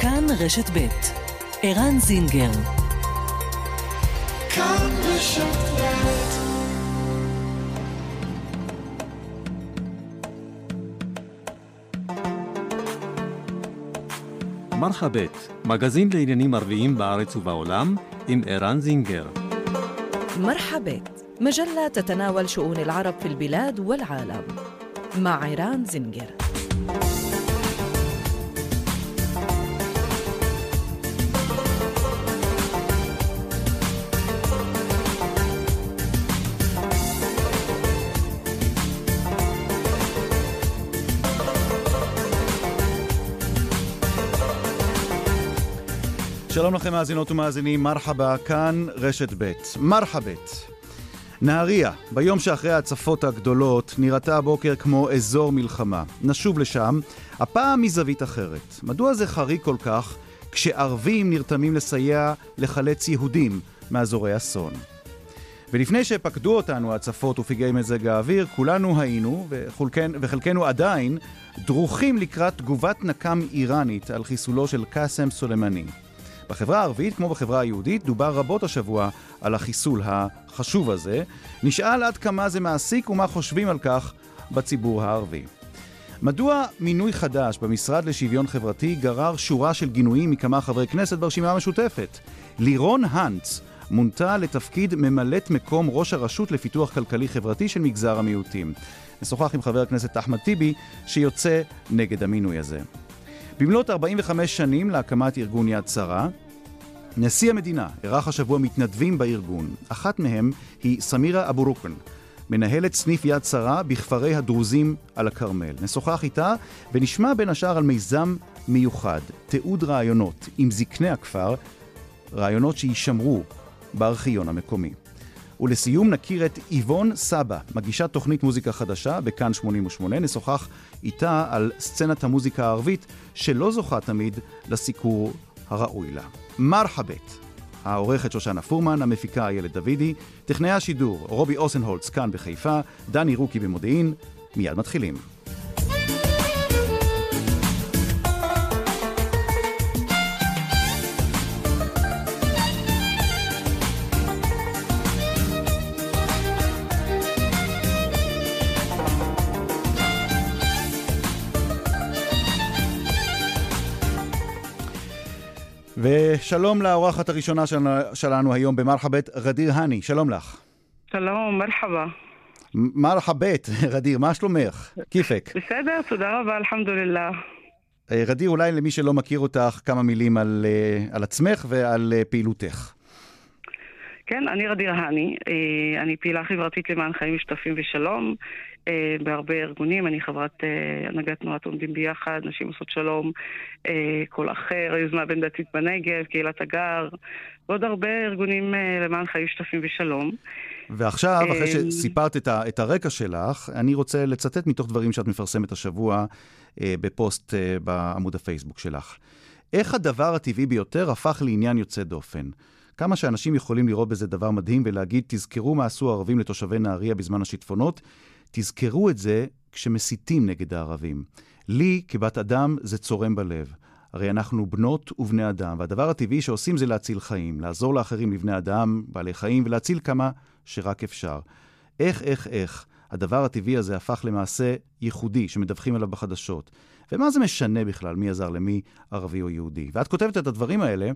כאן רשת ב' ערן זינגר כאן רשת מרחבת, מגזין לעניינים ערביים בארץ ובעולם, עם ערן זינגר. مرحبت مجلة تتناول شؤون العرب في البلاد والعالم مع عيران زنجر שלום לכם מאזינות ומאזינים, מרחבה, כאן רשת ב', מרחבת. נהריה, ביום שאחרי ההצפות הגדולות, נראתה הבוקר כמו אזור מלחמה. נשוב לשם, הפעם מזווית אחרת. מדוע זה חריג כל כך כשערבים נרתמים לסייע לחלץ יהודים מאזורי אסון? ולפני שפקדו אותנו הצפות ופגעי מזג האוויר, כולנו היינו, וחלקנו, וחלקנו עדיין, דרוכים לקראת תגובת נקם איראנית על חיסולו של קאסם סולימני. בחברה הערבית, כמו בחברה היהודית, דובר רבות השבוע על החיסול החשוב הזה. נשאל עד כמה זה מעסיק ומה חושבים על כך בציבור הערבי. מדוע מינוי חדש במשרד לשוויון חברתי גרר שורה של גינויים מכמה חברי כנסת ברשימה המשותפת? לירון האנץ מונתה לתפקיד ממלאת מקום ראש הרשות לפיתוח כלכלי-חברתי של מגזר המיעוטים. נשוחח עם חבר הכנסת אחמד טיבי, שיוצא נגד המינוי הזה. במלאת 45 שנים להקמת ארגון יד שרה, נשיא המדינה אירח השבוע מתנדבים בארגון. אחת מהם היא סמירה אבו רוקן, מנהלת סניף יד שרה בכפרי הדרוזים על הכרמל. נשוחח איתה ונשמע בין השאר על מיזם מיוחד, תיעוד רעיונות עם זקני הכפר, רעיונות שיישמרו בארכיון המקומי. ולסיום נכיר את איבון סבא, מגישת תוכנית מוזיקה חדשה בכאן 88. נשוחח איתה על סצנת המוזיקה הערבית, שלא זוכה תמיד לסיקור הראוי לה. מרחבת. העורכת שושנה פורמן, המפיקה איילת דוידי, טכנאי השידור רובי אוסנהולץ כאן בחיפה, דני רוקי במודיעין. מיד מתחילים. ושלום לאורחת הראשונה שלנו היום במרחבת, רדיר הני, שלום לך. שלום, מרחבה. מרחבת, רדיר, מה שלומך? כיפק. בסדר, תודה רבה, אלחמדולillah. אה, רדיר, אולי למי שלא מכיר אותך, כמה מילים על, אה, על עצמך ועל אה, פעילותך. כן, אני רדיר האני, אני פעילה חברתית למען חיים משותפים ושלום. אה, בהרבה ארגונים, אני חברת אה, הנהגת תנועת עומדים ביחד, נשים עושות שלום, אה, קול אחר, היוזמה הבין דתית בנגב, קהילת הגר, ועוד הרבה ארגונים אה, למען חיים משותפים ושלום. ועכשיו, אחרי אה, שסיפרת את, ה, את הרקע שלך, אני רוצה לצטט מתוך דברים שאת מפרסמת השבוע אה, בפוסט אה, בעמוד הפייסבוק שלך. איך הדבר הטבעי ביותר הפך לעניין יוצא דופן? כמה שאנשים יכולים לראות בזה דבר מדהים ולהגיד, תזכרו מה עשו הערבים לתושבי נהריה בזמן השיטפונות, תזכרו את זה כשמסיתים נגד הערבים. לי, כבת אדם, זה צורם בלב. הרי אנחנו בנות ובני אדם, והדבר הטבעי שעושים זה להציל חיים, לעזור לאחרים, לבני אדם, בעלי חיים, ולהציל כמה שרק אפשר. איך, איך, איך, הדבר הטבעי הזה הפך למעשה ייחודי, שמדווחים עליו בחדשות. ומה זה משנה בכלל מי עזר למי, ערבי או יהודי? ואת כותבת את הדברים האלה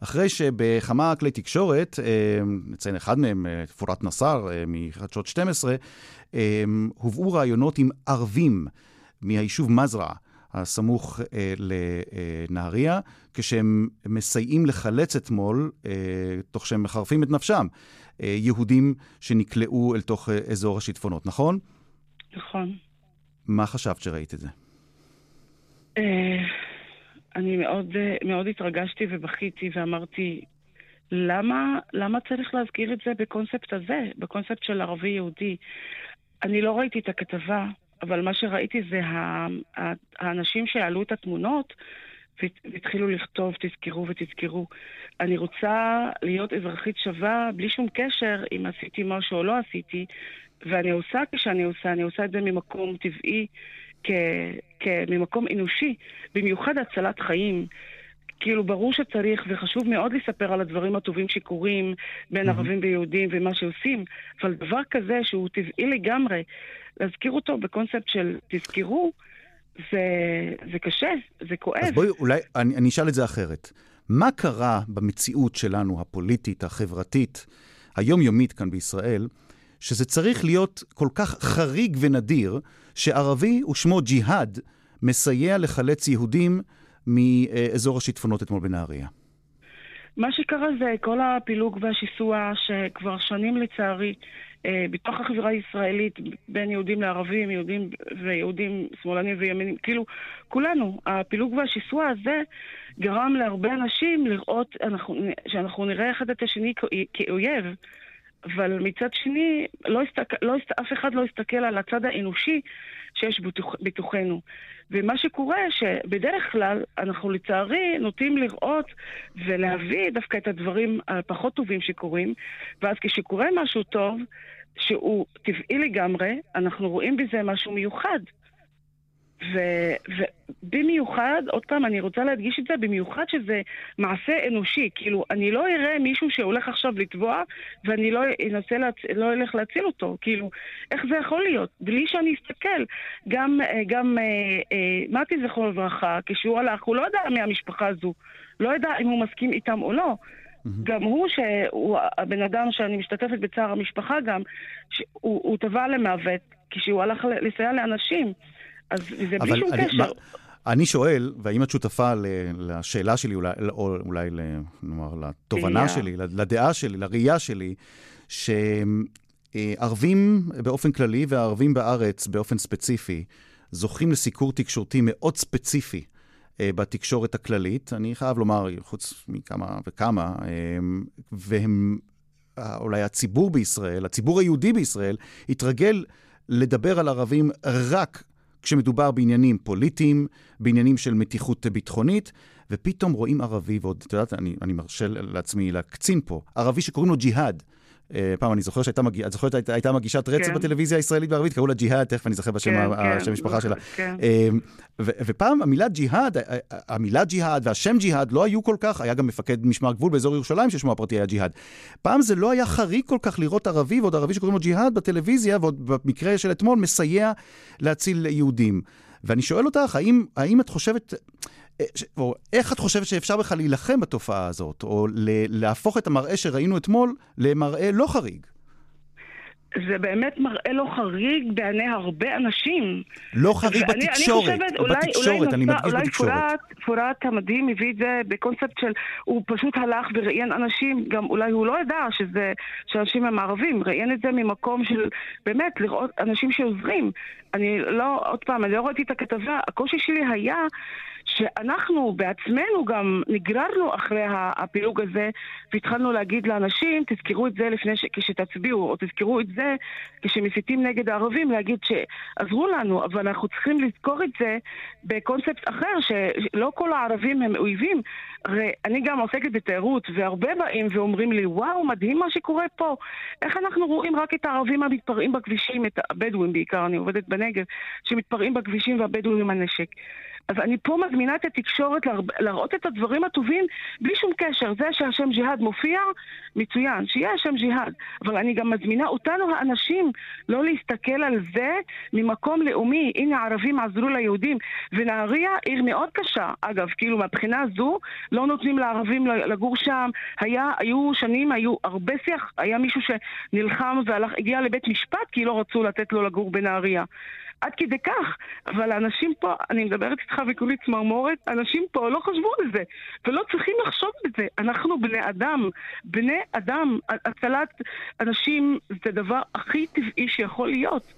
אחרי שבכמה כלי תקשורת, אה, נציין אחד מהם, אה, פורת נסאר אה, מחדשות 12, הובאו רעיונות עם ערבים מהיישוב מזרעה. הסמוך אה, לנהריה, כשהם מסייעים לחלץ אתמול, אה, תוך שהם מחרפים את נפשם, אה, יהודים שנקלעו אל תוך אה, אזור השיטפונות, נכון? נכון. מה חשבת שראית את זה? אה, אני מאוד, אה, מאוד התרגשתי ובכיתי ואמרתי, למה, למה צריך להזכיר את זה בקונספט הזה, בקונספט של ערבי-יהודי? אני לא ראיתי את הכתבה, אבל מה שראיתי זה האנשים שהעלו את התמונות והתחילו לכתוב, תזכרו ותזכרו. אני רוצה להיות אזרחית שווה בלי שום קשר אם עשיתי משהו או לא עשיתי, ואני עושה כשאני עושה, אני עושה את זה ממקום טבעי, כ, כ, ממקום אנושי, במיוחד הצלת חיים. כאילו, ברור שצריך וחשוב מאוד לספר על הדברים הטובים שקורים בין mm-hmm. ערבים ויהודים ומה שעושים, אבל דבר כזה שהוא טבעי לגמרי, להזכיר אותו בקונספט של תזכרו, זה, זה קשה, זה כואב. אז בואי, אולי, אני, אני אשאל את זה אחרת. מה קרה במציאות שלנו, הפוליטית, החברתית, היומיומית כאן בישראל, שזה צריך להיות כל כך חריג ונדיר, שערבי ושמו ג'יהאד מסייע לחלץ יהודים מאזור השיטפונות אתמול בנהריה? מה שקרה זה כל הפילוג והשיסוע שכבר שנים לצערי אה, בתוך החברה הישראלית בין יהודים לערבים, יהודים ויהודים שמאלנים וימינים, כאילו כולנו, הפילוג והשיסוע הזה גרם להרבה אנשים לראות אנחנו, שאנחנו נראה אחד את השני כאויב. אבל מצד שני, לא הסתק... לא הסת... אף אחד לא הסתכל על הצד האנושי שיש. בתוכנו. ומה שקורה, שבדרך כלל אנחנו לצערי נוטים לראות ולהביא דווקא את הדברים הפחות טובים שקורים, ואז כשקורה משהו טוב, שהוא טבעי לגמרי, אנחנו רואים בזה משהו מיוחד. ובמיוחד, עוד פעם, אני רוצה להדגיש את זה, במיוחד שזה מעשה אנושי. כאילו, אני לא אראה מישהו שהולך עכשיו לטבוע, ואני לא אנסה, להצ... לא אלך להציל אותו. כאילו, איך זה יכול להיות? בלי שאני אסתכל. גם, אה, גם אה, אה, מתי זכרו לברכה, כשהוא הלך, הוא לא ידע מהמשפחה הזו. לא ידע אם הוא מסכים איתם או לא. Mm-hmm. גם הוא, שהוא הבן אדם שאני משתתפת בצער המשפחה גם, שהוא טבע למוות כשהוא הלך לסייע לאנשים. אז זה בלי שום אני, קשר. מה, אני שואל, והאם את שותפה לשאלה שלי, אולי, או אולי נאמר, לתובנה שלי, לדעה שלי, לראייה שלי, שערבים באופן כללי והערבים בארץ באופן ספציפי זוכים לסיקור תקשורתי מאוד ספציפי אה, בתקשורת הכללית. אני חייב לומר, חוץ מכמה וכמה, אה, והם, אולי הציבור בישראל, הציבור היהודי בישראל, התרגל לדבר על ערבים רק כשמדובר בעניינים פוליטיים, בעניינים של מתיחות ביטחונית, ופתאום רואים ערבי, ועוד, את יודעת, אני, אני מרשה לעצמי להקצין פה, ערבי שקוראים לו ג'יהאד. אה, פעם אני זוכר שהייתה את זוכרת הייתה, הייתה מגישת רצף כן. בטלוויזיה הישראלית בערבית, קראו לה ג'יהאד, תכף אני זוכר בשם כן, כן, המשפחה שלה. כן. אמ, ופעם המילה ג'יהאד, המילה ג'יהאד והשם ג'יהאד לא היו כל כך, היה גם מפקד משמר גבול באזור ירושלים ששמו הפרטי היה ג'יהאד. פעם זה לא היה חריג כל כך לראות ערבי ועוד ערבי שקוראים לו ג'יהאד בטלוויזיה, ועוד במקרה של אתמול מסייע להציל יהודים. ואני שואל אותך, האם, האם את חושבת, או איך את חושבת שאפשר בכלל להילחם בתופעה הזאת, או להפוך את המראה שראינו אתמול למראה לא חריג? זה באמת מראה לא חריג בעיני הרבה אנשים. לא חריג ואני, בתקשורת, אני חושבת, אולי, בתקשורת, אולי אני מדגיש בתקשורת. אולי פורט המדהים הביא את זה בקונספט של, הוא פשוט הלך וראיין אנשים, גם אולי הוא לא ידע שזה, שאנשים הם ערבים, ראיין את זה ממקום של באמת לראות אנשים שעוזרים. אני לא, עוד פעם, אני לא ראיתי את הכתבה, הקושי שלי היה שאנחנו בעצמנו גם נגררנו אחרי הפילוג הזה והתחלנו להגיד לאנשים, תזכרו את זה לפני ש... כשתצביעו, או תזכרו את זה כשמסיתים נגד הערבים, להגיד שעזרו לנו, אבל אנחנו צריכים לזכור את זה בקונספט אחר, שלא כל הערבים הם אויבים. הרי אני גם עוסקת בתיירות, והרבה באים ואומרים לי, וואו, מדהים מה שקורה פה. איך אנחנו רואים רק את הערבים המתפרעים בכבישים, את הבדואים בעיקר, אני עובדת בנגב, שמתפרעים בכבישים והבדואים עם הנשק. אז אני פה מזמינה את התקשורת להראות את הדברים הטובים בלי שום קשר. זה שהשם ג'יהאד מופיע, מצוין, שיהיה השם ג'יהאד. אבל אני גם מזמינה אותנו האנשים לא להסתכל על זה ממקום לאומי. הנה הערבים עזרו ליהודים. ונהריה עיר מאוד קשה. אגב, כאילו מהבחינה הזו לא נותנים לערבים לגור שם. היה, היו שנים, היו הרבה שיח, היה מישהו שנלחם והגיע לבית משפט כי לא רצו לתת לו לגור בנהריה. עד כדי כך, אבל האנשים פה, אני מדברת איתך וכולי צמרמורת, אנשים פה לא חשבו על זה, ולא צריכים לחשוב על זה. אנחנו בני אדם, בני אדם, הצלת אנשים זה הדבר הכי טבעי שיכול להיות.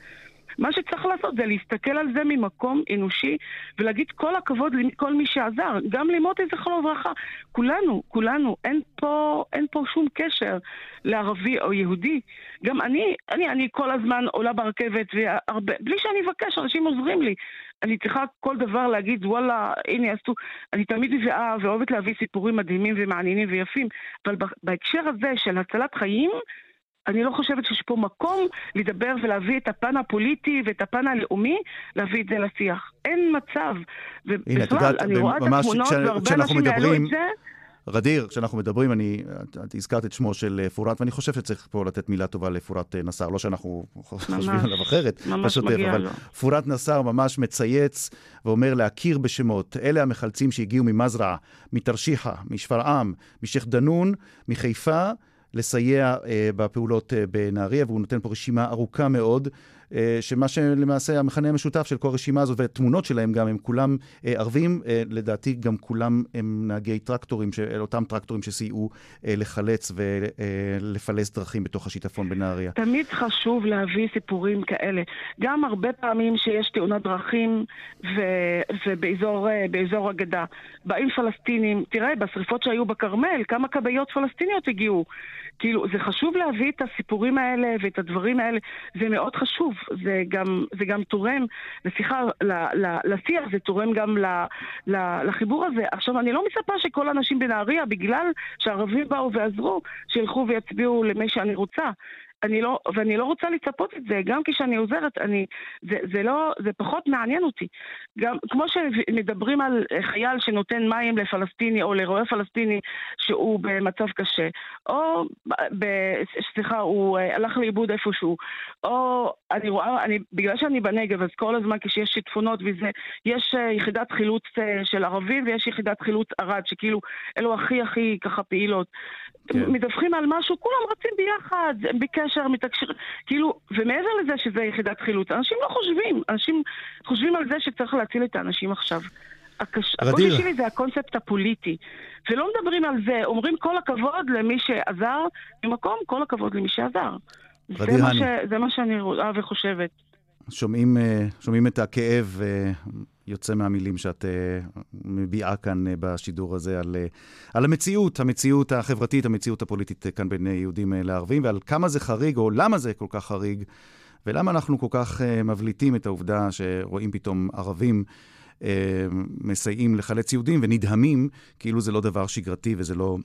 מה שצריך לעשות זה להסתכל על זה ממקום אנושי ולהגיד כל הכבוד לכל מי שעזר, גם למוטי זכרו לברכה. כולנו, כולנו, אין פה, אין פה שום קשר לערבי או יהודי. גם אני, אני, אני כל הזמן עולה ברכבת, והרבה, בלי שאני אבקש, אנשים עוזרים לי. אני צריכה כל דבר להגיד, וואלה, הנה עשו... אני תמיד מביאה ואוהבת להביא סיפורים מדהימים ומעניינים ויפים, אבל בהקשר הזה של הצלת חיים, אני לא חושבת שיש פה מקום לדבר ולהביא את הפן הפוליטי ואת הפן הלאומי, להביא את זה לשיח. אין מצב. ובכלל, אני רואה את התמונות והרבה אנשים יעלו את זה. רדיר, כשאנחנו מדברים, אני, את הזכרת את שמו של אה, פורט, ואני חושב שצריך פה לתת מילה טובה לפורט אה, נסאר, לא שאנחנו חושבים עליו אחרת, בשוטף, מגיע אבל לו. פורט נסאר ממש מצייץ ואומר להכיר בשמות. אלה המחלצים שהגיעו ממזרעה, מתרשיחא, משפרעם, משייח' דנון, מחיפה. לסייע אה, בפעולות אה, בנהריה, והוא נותן פה רשימה ארוכה מאוד, שמה שלמעשה המכנה המשותף של כל הרשימה הזאת, והתמונות שלהם גם, הם כולם אה, ערבים, אה, לדעתי גם כולם הם נהגי טרקטורים, אותם טרקטורים שסייעו אה, לחלץ ולפלס אה, דרכים בתוך השיטפון בנהריה. תמיד חשוב להביא סיפורים כאלה. גם הרבה פעמים שיש תאונת דרכים ו... ובאזור אה, הגדה, באים פלסטינים, תראה, בשריפות שהיו בכרמל, כמה כבאיות פלסטיניות הגיעו. כאילו, זה חשוב להביא את הסיפורים האלה ואת הדברים האלה, זה מאוד חשוב. זה גם, זה גם תורם לשיחה, לשיח, זה תורם גם לחיבור הזה. עכשיו, אני לא מצפה שכל האנשים בנהריה, בגלל שהערבים באו ועזרו, שילכו ויצביעו למי שאני רוצה. אני לא, ואני לא רוצה לצפות את זה, גם כשאני עוזרת, אני, זה, זה לא, זה פחות מעניין אותי. גם, כמו שמדברים על חייל שנותן מים לפלסטיני או לרועה פלסטיני שהוא במצב קשה, או, ב, סליחה, הוא אה, הלך לאיבוד איפשהו, או אני רואה, אני, בגלל שאני בנגב, אז כל הזמן כשיש שיטפונות וזה, יש אה, יחידת חילוץ אה, של ערבים ויש יחידת חילוץ ערד, שכאילו, אלו הכי הכי ככה פעילות. כן. מדווחים על משהו, כולם רצים ביחד, הם בקשר, מתקשרים, כאילו, ומעבר לזה שזה יחידת חילוץ, אנשים לא חושבים, אנשים חושבים על זה שצריך להציל את האנשים עכשיו. הקש... הקושי שלי זה הקונספט הפוליטי. ולא מדברים על זה, אומרים כל הכבוד למי שעזר, ממקום כל הכבוד למי שעזר. זה מה, ש... זה מה שאני רואה וחושבת. שומעים, אה, שומעים את הכאב אה, יוצא מהמילים שאת uh, מביעה כאן uh, בשידור הזה על, uh, על המציאות, המציאות החברתית, המציאות הפוליטית כאן בין יהודים לערבים, ועל כמה זה חריג, או למה זה כל כך חריג, ולמה אנחנו כל כך מבליטים את העובדה שרואים פתאום ערבים מסייעים לחלץ יהודים ונדהמים כאילו זה לא דבר שגרתי וזה לא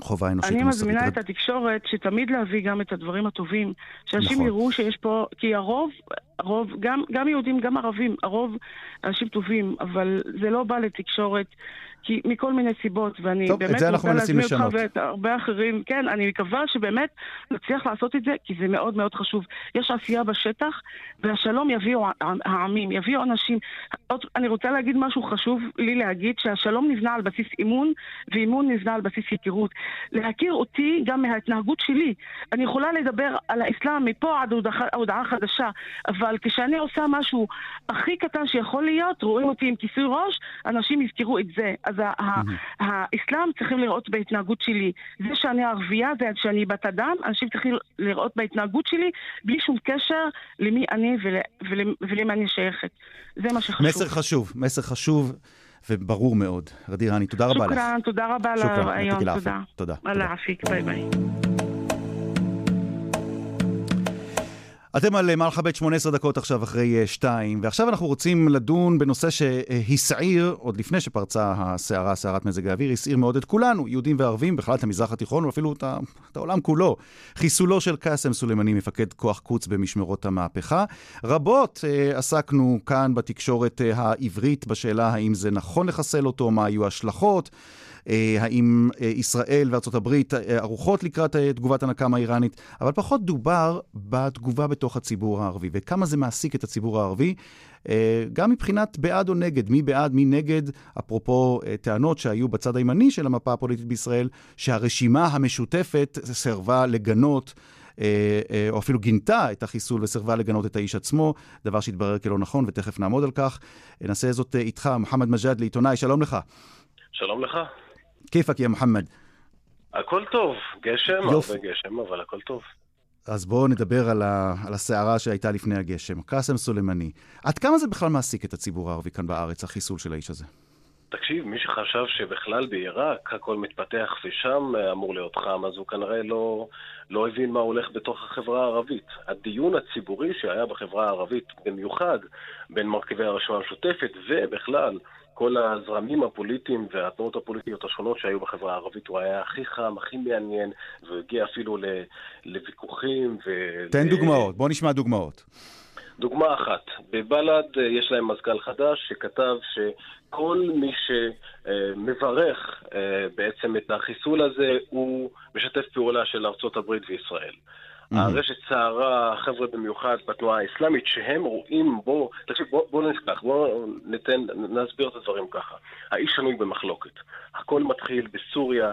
חובה אנושית אני מזמינה את התקשורת שתמיד להביא גם את הדברים הטובים. שאנשים נכון. יראו שיש פה, כי הרוב, הרוב, גם, גם יהודים, גם ערבים, הרוב אנשים טובים, אבל זה לא בא לתקשורת כי מכל מיני סיבות, ואני טוב, באמת רוצה להזמין אותך ואת הרבה אחרים. כן, אני מקווה שבאמת נצליח לעשות את זה, כי זה מאוד מאוד חשוב. יש עשייה בשטח, והשלום יביאו העמים, יביאו אנשים. עוד, אני רוצה להגיד משהו חשוב לי להגיד, שהשלום נבנה על בסיס אימון, ואימון נבנה על בסיס היכרות. להכיר אותי גם מההתנהגות שלי. אני יכולה לדבר על האסלאם מפה עד הודעה חדשה, אבל כשאני עושה משהו הכי קטן שיכול להיות, רואים אותי עם כיסוי ראש, אנשים יזכרו את זה. אז האסלאם צריכים לראות בהתנהגות שלי. זה שאני ערבייה, זה שאני בת אדם, אנשים צריכים לראות בהתנהגות שלי בלי שום קשר למי אני ולמה אני שייכת. זה מה שחשוב. מסר חשוב, מסר חשוב. וברור מאוד. רדירני, תודה רבה לך. שוכרן, תודה רבה על הרעיון, תודה. תודה. אללה עפיק, ביי ביי. אתם על מלחה ב' 18 דקות עכשיו אחרי 2, אה, ועכשיו אנחנו רוצים לדון בנושא שהסעיר, עוד לפני שפרצה הסערה, סערת מזג האוויר, הסעיר מאוד את כולנו, יהודים וערבים, בכלל את המזרח התיכון, ואפילו את, את העולם כולו. חיסולו של קאסם סולימני, מפקד כוח קוץ במשמרות המהפכה. רבות אה, עסקנו כאן בתקשורת אה, העברית בשאלה האם זה נכון לחסל אותו, מה היו ההשלכות. אה, האם אה, ישראל וארצות הברית אה, ערוכות לקראת תגובת הנקם האיראנית, אבל פחות דובר בתגובה בתוך הציבור הערבי, וכמה זה מעסיק את הציבור הערבי. גם מבחינת בעד או נגד, מי בעד, מי נגד, אפרופו טענות שהיו בצד הימני של המפה הפוליטית בישראל, שהרשימה המשותפת סירבה לגנות. או אפילו גינתה את החיסול וסירבה לגנות את האיש עצמו, דבר שהתברר כלא נכון, ותכף נעמוד על כך. נעשה זאת איתך, מוחמד מג'אד, לעיתונאי, שלום לך. שלום לך. כיפק יא מוחמד? הכל טוב, גשם, הרבה גשם, אבל הכל טוב. אז בואו נדבר על, ה, על הסערה שהייתה לפני הגשם. קאסם סולימני. עד כמה זה בכלל מעסיק את הציבור הערבי כאן בארץ, החיסול של האיש הזה? תקשיב, מי שחשב שבכלל בעיראק הכל מתפתח ושם אמור להיות חם, אז הוא כנראה לא, לא הבין מה הולך בתוך החברה הערבית. הדיון הציבורי שהיה בחברה הערבית, במיוחד בין מרכיבי הרשימה המשותפת ובכלל כל הזרמים הפוליטיים והתנועות הפוליטיות השונות שהיו בחברה הערבית, הוא היה הכי חם, הכי מעניין, והגיע אפילו לוויכוחים. ו... תן דוגמאות, בוא נשמע דוגמאות. דוגמה אחת, בבל"ד אה, יש להם מזכ"ל חדש שכתב שכל מי שמברך אה, בעצם את החיסול הזה הוא משתף פעולה של ארצות הברית וישראל. Mm-hmm. הרשת צערה חבר'ה במיוחד בתנועה האסלאמית, שהם רואים בו, תקשיב, בואו בוא נפתח, בואו ניתן, נסביר את הדברים ככה. האיש שנוי במחלוקת. הכל מתחיל בסוריה,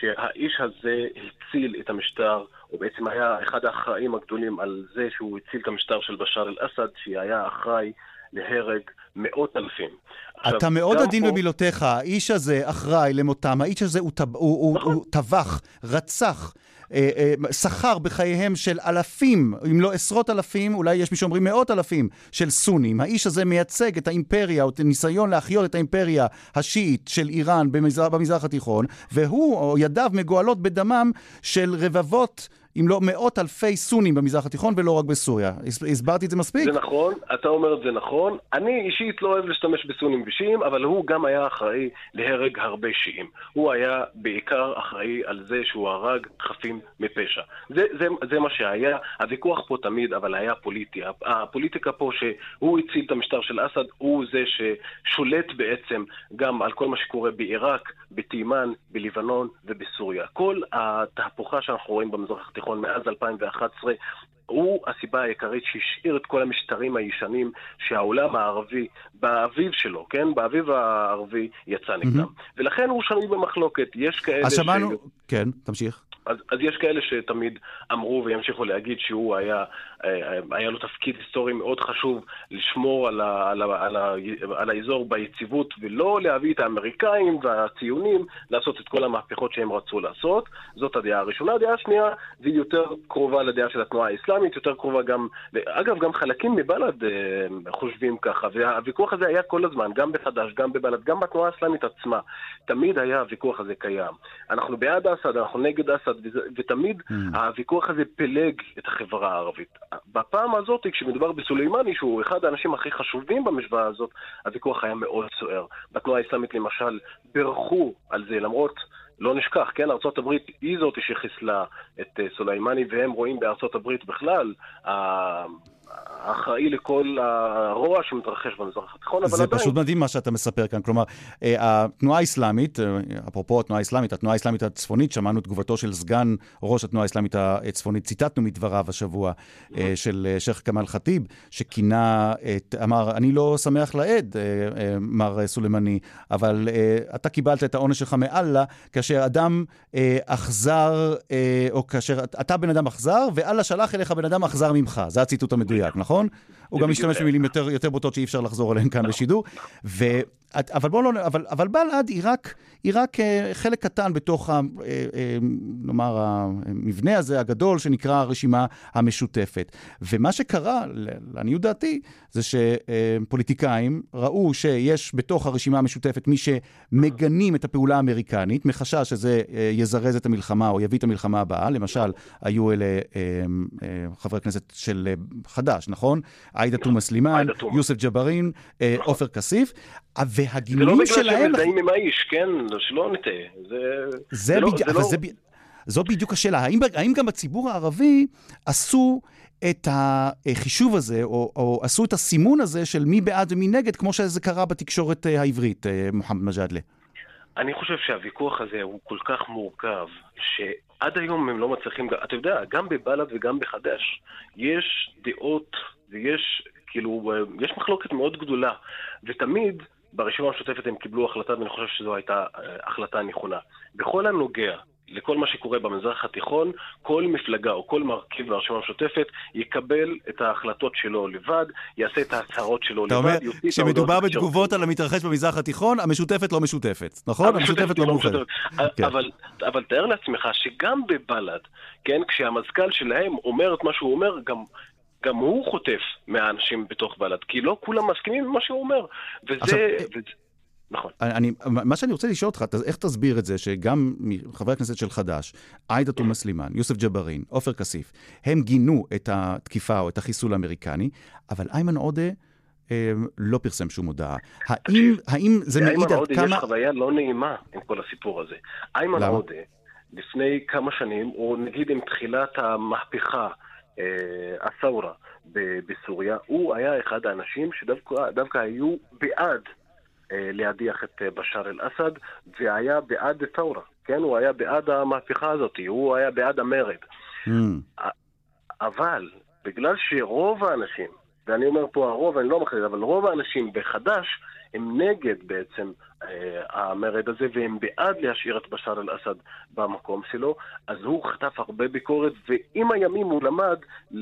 שהאיש הזה הציל את המשטר, הוא בעצם היה אחד האחראים הגדולים על זה שהוא הציל את המשטר של בשאר אל-אסד, שהיה אחראי להרג מאות אלפים. אתה מאוד עדין פה... במילותיך, האיש הזה אחראי למותם, האיש הזה הוא, טבח, נכון. טבח, רצח. אה, אה, שכר בחייהם של אלפים, אם לא עשרות אלפים, אולי יש מי שאומרים מאות אלפים של סונים. האיש הזה מייצג את האימפריה, או את הניסיון להחיות את האימפריה השיעית של איראן במזרח, במזרח התיכון, והוא, או ידיו מגואלות בדמם של רבבות אם לא מאות אלפי סונים במזרח התיכון ולא רק בסוריה. הסברתי את זה מספיק? זה נכון, אתה אומר את זה נכון. אני אישית לא אוהב להשתמש בסונים ושיעים, אבל הוא גם היה אחראי להרג הרבה שיעים. הוא היה בעיקר אחראי על זה שהוא הרג חפים מפשע. זה, זה, זה מה שהיה. הוויכוח פה תמיד, אבל היה פוליטי. הפוליטיקה פה שהוא הציל את המשטר של אסד, הוא זה ששולט בעצם גם על כל מה שקורה בעיראק, בתימן, בלבנון ובסוריה. כל התהפוכה שאנחנו רואים במזרח התיכון התיכון מאז 2011 הוא הסיבה העיקרית שהשאיר את כל המשטרים הישנים שהעולם הערבי, באביב שלו, כן? באביב הערבי יצא נגדם. Mm-hmm. ולכן הוא שנוי במחלוקת. יש כאלה אז שמענו, ש... כן, תמשיך. אז, אז יש כאלה שתמיד אמרו וימשיכו להגיד שהוא היה, אה, היה לו תפקיד היסטורי מאוד חשוב לשמור על, ה, על, ה, על, ה, על האזור ביציבות ולא להביא את האמריקאים והציונים לעשות את כל המהפכות שהם רצו לעשות. זאת הדעה הראשונה. הדעה השנייה זה יותר קרובה לדעה של התנועה האסלאמית, יותר קרובה גם, אגב, גם חלקים מבל"ד אה, חושבים ככה, והוויכוח הזה היה כל הזמן, גם בחד"ש, גם בבל"ד, גם בתנועה האסלאמית עצמה. תמיד היה הוויכוח הזה קיים. אנחנו בעד אסד, אנחנו נגד אסד. ביחד, ותמיד mm. הוויכוח הזה פילג את החברה הערבית. בפעם הזאת, כשמדובר בסולימני, שהוא אחד האנשים הכי חשובים במשוואה הזאת, הוויכוח היה מאוד סוער. בתנועה האסלאמית למשל, בירכו על זה, למרות... לא נשכח, כן, ארה"ב היא זאת שחיסלה את אה, סולימני, והם רואים בארה"ב בכלל האחראי לכל הרוע שמתרחש במזרח התיכון, אבל עדיין... זה פשוט מדהים מה שאתה מספר כאן. כלומר, אה, התנועה האסלאמית, אה, אפרופו התנועה האסלאמית, התנועה האסלאמית הצפונית, שמענו תגובתו של סגן ראש התנועה האסלאמית הצפונית, ציטטנו מדבריו השבוע, אה, של שייח' כמאל ח'טיב, שכינה, את, אמר, אני לא שמח לעד, מר סולימני, אבל אתה קיבלת את העונש שלך מאללה, כאשר אדם אכזר, או כאשר אתה בן אדם אכזר, ואללה שלח אליך בן אדם אכזר ממך. זה הציטוט המדויק, נכון? הוא גם משתמש במילים יותר, יותר בוטות שאי אפשר לחזור עליהן כאן נכון. בשידור. אבל בואו לא... אבל, אבל בל"ד היא רק, היא רק אה, חלק קטן בתוך, ה, אה, אה, נאמר, המבנה הזה הגדול שנקרא הרשימה המשותפת. ומה שקרה, לעניות דעתי, זה שפוליטיקאים ראו שיש בתוך הרשימה המשותפת מי שמגנים את הפעולה האמריקנית, מחשש שזה יזרז את המלחמה או יביא את המלחמה הבאה. למשל, היו אלה חברי כנסת של חד"ש, נכון? עאידה תומא סלימאן, יוסף ג'בארין, נכון. עופר כסיף. והגינויים שלהם... זה לא בגלל שהם מזדהים עם האיש, כן? שלא נטעה. זה... זה, לא- בדיוק, אבל לא... זה... זו בדיוק השאלה. האם, האם גם בציבור הערבי עשו את החישוב הזה, או, או עשו את הסימון הזה של מי בעד ומי נגד, כמו שזה קרה בתקשורת אה, העברית, אה, מוחמד מג'אדלה? אני חושב שהוויכוח הזה הוא כל כך מורכב, שעד היום הם לא מצליחים, אתה יודע, גם בבל"ד וגם בחד"ש, יש דעות ויש, כאילו, אה, יש מחלוקת מאוד גדולה, ותמיד ברשימה המשותפת הם קיבלו החלטה, ואני חושב שזו הייתה אה, החלטה נכונה. בכל הנוגע לכל מה שקורה במזרח התיכון, כל מפלגה או כל מרכיב ברשימה המשותפת יקבל את ההחלטות שלו לבד, יעשה את ההצהרות שלו לבד. אתה אומר, כשמדובר בתגובות על המתרחש במזרח התיכון, המשותפת לא משותפת, נכון? המשותפת לא, לא מאוחדת. כן. אבל, אבל תאר לעצמך שגם בבל"ד, כן, כשהמזכ"ל שלהם אומר את מה שהוא אומר, גם גם הוא חוטף מהאנשים בתוך בל"ד, כי לא כולם מסכימים עם מה שהוא אומר. וזה... עכשיו, וזה... נכון. אני, מה שאני רוצה לשאול אותך, איך תסביר את זה שגם חברי הכנסת של חד"ש, עאידה תומא סלימאן, יוסף ג'בארין, עופר כסיף, הם גינו את התקיפה או את החיסול האמריקני, אבל איימן עודה אה, לא פרסם שום הודעה. האם, האם זה מעיד על כמה... לאיימן עודה יש חוויה לא נעימה עם כל הסיפור הזה. איימן עודה, לפני כמה שנים, או נגיד עם תחילת המהפכה, אה, הסאורה בסוריה, הוא היה אחד האנשים שדווקא היו בעד אה, להדיח את בשאר אל-אסד, והיה בעד תאורה, כן? הוא היה בעד המהפכה הזאת, הוא היה בעד המרד. Mm. אבל בגלל שרוב האנשים, ואני אומר פה הרוב, אני לא מחליט, אבל רוב האנשים בחד"ש הם נגד בעצם אה, המרד הזה, והם בעד להשאיר את בשאר אל-אסד במקום שלו, אז הוא חטף הרבה ביקורת, ועם הימים הוא למד אה,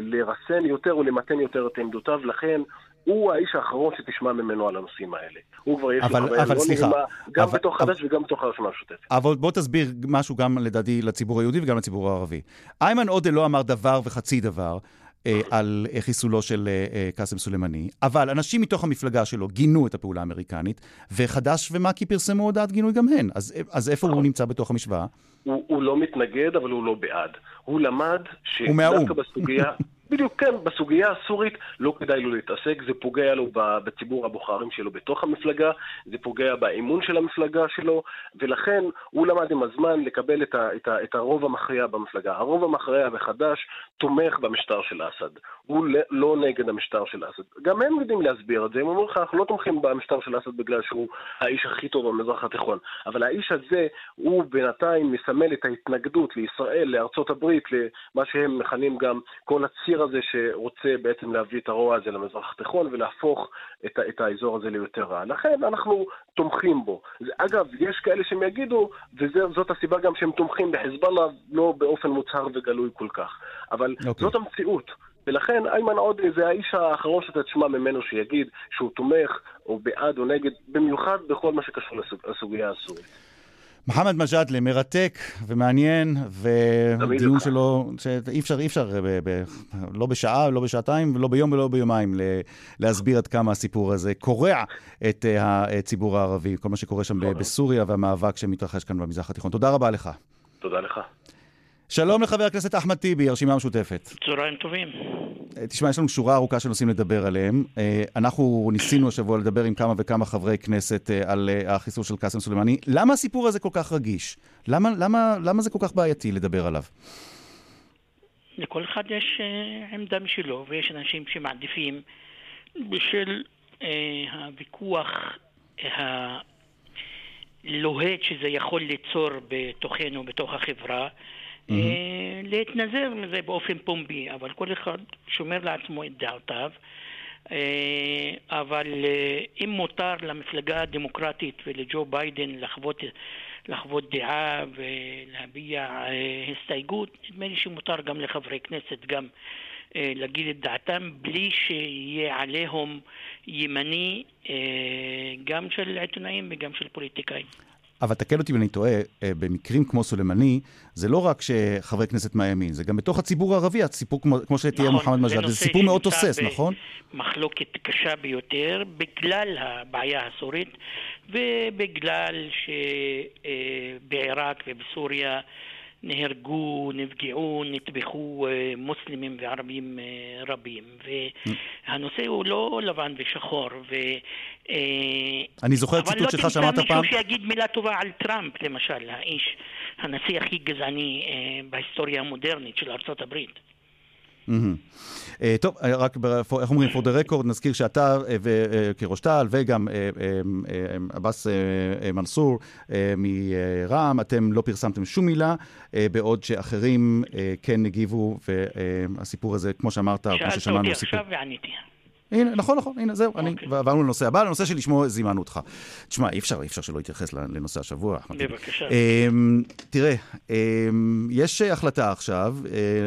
לרסן יותר ולמתן יותר את עמדותיו, לכן הוא האיש האחרון שתשמע ממנו על הנושאים האלה. הוא כבר יש לו חוויה לא סליחה, נעימה, גם אבל, בתוך חד"ש וגם בתוך הרשימה המשותפת. אבל בוא תסביר משהו גם לדעתי לציבור היהודי וגם לציבור הערבי. איימן עודה לא אמר דבר וחצי דבר. אה, על חיסולו של אה, אה, קאסם סולימני, אבל אנשים מתוך המפלגה שלו גינו את הפעולה האמריקנית, וחד"ש ומק"י פרסמו הודעת גינוי גם הן. אז, אז איפה הוא נכון. נמצא בתוך המשוואה? הוא, הוא לא מתנגד, אבל הוא לא בעד. הוא למד שדווקא בסוגיה... בדיוק, כן, בסוגיה הסורית לא כדאי לו להתעסק, זה פוגע לו בציבור הבוחרים שלו בתוך המפלגה, זה פוגע באמון של המפלגה שלו, ולכן הוא למד עם הזמן לקבל את, ה, את, ה, את הרוב המכריע במפלגה. הרוב המכריע מחדש תומך במשטר של אסד, הוא לא נגד המשטר של אסד. גם הם יודעים להסביר את זה, הם אומרים לך, אנחנו לא תומכים במשטר של אסד בגלל שהוא האיש הכי טוב במזרח התיכון, אבל האיש הזה, הוא בינתיים מסמל את ההתנגדות לישראל, לארצות הברית, למה שהם מכנים גם כל הציר הזה שרוצה בעצם להביא את הרוע הזה למזרח התיכון ולהפוך את, את האזור הזה ליותר רע. לכן אנחנו תומכים בו. אגב, יש כאלה שהם יגידו, וזאת הסיבה גם שהם תומכים בחזבאללה לא באופן מוצהר וגלוי כל כך. אבל okay. אוקיי. זאת המציאות. ולכן איימן עודה זה האיש האחרון שאתה תשמע ממנו שיגיד שהוא תומך או בעד או נגד, במיוחד בכל מה שקשור לסוגיה הסורית. מוחמד מג'אדלה, מרתק ומעניין, ודיון שלו, שאי אפשר, אי אפשר, ב, ב, לא בשעה, לא בשעתיים, ולא ביום ולא ביומיים, להסביר עד כמה הסיפור הזה קורע את הציבור הערבי, כל מה שקורה שם בסוריה והמאבק שמתרחש כאן במזרח התיכון. תודה רבה לך. תודה לך. שלום לחבר הכנסת אחמד טיבי, הרשימה המשותפת. צהריים טובים. אה, תשמע, יש לנו שורה ארוכה של נושאים לדבר עליהם. אה, אנחנו ניסינו השבוע לדבר עם כמה וכמה חברי כנסת אה, על החיסול של קאסם סולימני. למה הסיפור הזה כל כך רגיש? למה, למה, למה זה כל כך בעייתי לדבר עליו? לכל אחד יש עמדה משלו, ויש אנשים שמעדיפים בשל הוויכוח הלוהט שזה יכול ליצור בתוכנו, בתוך החברה, mm-hmm. להתנזר מזה באופן פומבי, אבל כל אחד שומר לעצמו את דעותיו. אה, אבל אה, אם מותר למפלגה הדמוקרטית ולג'ו ביידן לחוות, לחוות דעה ולהביע הסתייגות, נדמה לי שמותר גם לחברי כנסת גם להגיד את דעתם בלי שיהיה עליהום ימני גם של עיתונאים וגם של פוליטיקאים. אבל תקן אותי אם אני טועה, אה, במקרים כמו סולימני, זה לא רק שחברי כנסת מהימין, זה גם בתוך הציבור הערבי, הסיפור כמו, כמו שתהיה נכון, מוחמד מג'אד, זה סיפור מאוד תוסס, נכון? מחלוקת קשה ביותר, בגלל הבעיה הסורית, ובגלל שבעיראק ובסוריה נהרגו, נפגעו, נטבחו אה, מוסלמים וערבים אה, רבים. והנושא הוא לא לבן ושחור. ו... אה, אני זוכר ציטוט שלך שאמרת פעם... אבל לא תמצא מישהו שיגיד מילה טובה על טראמפ, למשל, האיש, הנשיא הכי גזעני בהיסטוריה המודרנית של ארצות הברית. אה, טוב, אה, רק, איך אומרים, for the record, נזכיר שאתה אה, כראש טל וגם עבאס מנסור מרע"מ, אתם לא פרסמתם שום מילה, בעוד שאחרים כן הגיבו, והסיפור הזה, כמו שאמרת, כמו ששמענו, שאלת אותי עכשיו ועניתי. הנה, נכון, נכון, הנה, זהו, okay. אני, אוקיי. ועברנו לנושא הבא, לנושא שלשמו זימנו אותך. תשמע, אי אפשר, אי אפשר שלא להתייחס לנושא השבוע. בבקשה. תראה, יש החלטה עכשיו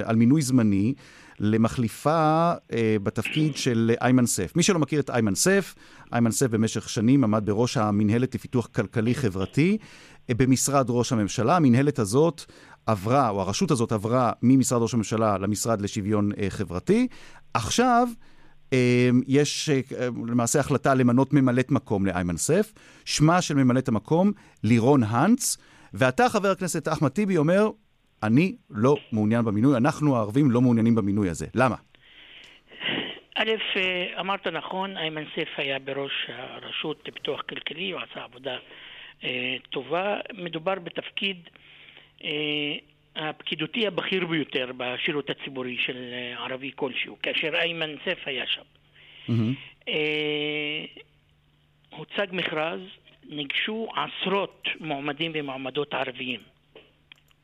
על מינוי זמני למחליפה אה, בתפקיד של איימן סף. מי שלא מכיר את איימן סף, איימן סף במשך שנים עמד בראש המינהלת לפיתוח כלכלי-חברתי אה, במשרד ראש הממשלה. המינהלת הזאת עברה, או הרשות הזאת עברה ממשרד ראש הממשלה למשרד לשוויון אה, חברתי. עכשיו... אה, יש אה, למעשה החלטה למנות ממלאת מקום לאיימן סף. שמה של ממלאת המקום, לירון הנץ. ואתה, חבר הכנסת אחמד טיבי, אומר, אני לא מעוניין במינוי, אנחנו הערבים לא מעוניינים במינוי הזה. למה? א', אה, אמרת נכון, איימן סייף היה בראש הרשות לפיתוח כלכלי, הוא עשה עבודה אה, טובה. מדובר בתפקיד אה, הפקידותי הבכיר ביותר בשירות הציבורי של ערבי כלשהו, כאשר איימן סייף היה שם. Mm-hmm. אה, הוצג מכרז, ניגשו עשרות מועמדים ומועמדות ערביים.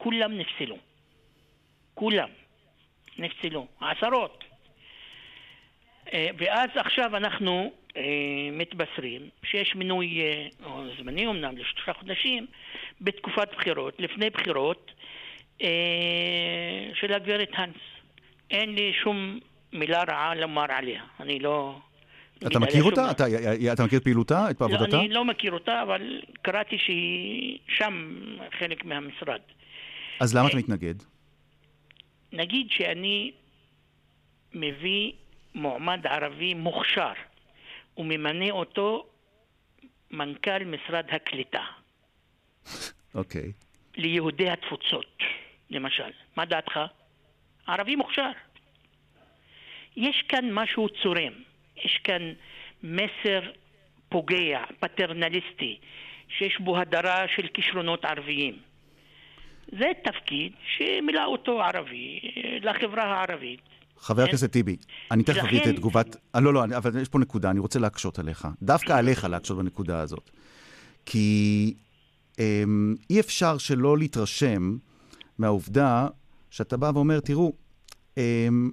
כולם נפסלו. כולם נפסלו. עשרות. אה, ואז עכשיו אנחנו אה, מתבשרים שיש מינוי אה, זמני אמנם לשלושה חודשים בתקופת בחירות, לפני בחירות של הגברת האנס. אין לי שום מילה רעה לומר עליה. אני לא... אתה מכיר אותה? אתה, אתה מכיר את פעילותה, את לא, עבודתה? אני לא מכיר אותה, אבל קראתי שהיא שם חלק מהמשרד. אז למה אתה מתנגד? נגיד שאני מביא מועמד ערבי מוכשר וממנה אותו מנכ"ל משרד הקליטה. אוקיי. Okay. ליהודי התפוצות, למשל. מה דעתך? ערבי מוכשר. יש כאן משהו צורם. יש כאן מסר פוגע, פטרנליסטי, שיש בו הדרה של כישרונות ערביים. זה תפקיד שמילא אותו ערבי לחברה הערבית. חבר הכנסת טיבי, אני תכף אביא את תגובת... אה, לא, לא, אבל יש פה נקודה, אני רוצה להקשות עליך. דווקא עליך להקשות בנקודה הזאת. כי אמ, אי אפשר שלא להתרשם מהעובדה שאתה בא ואומר, תראו, אמ,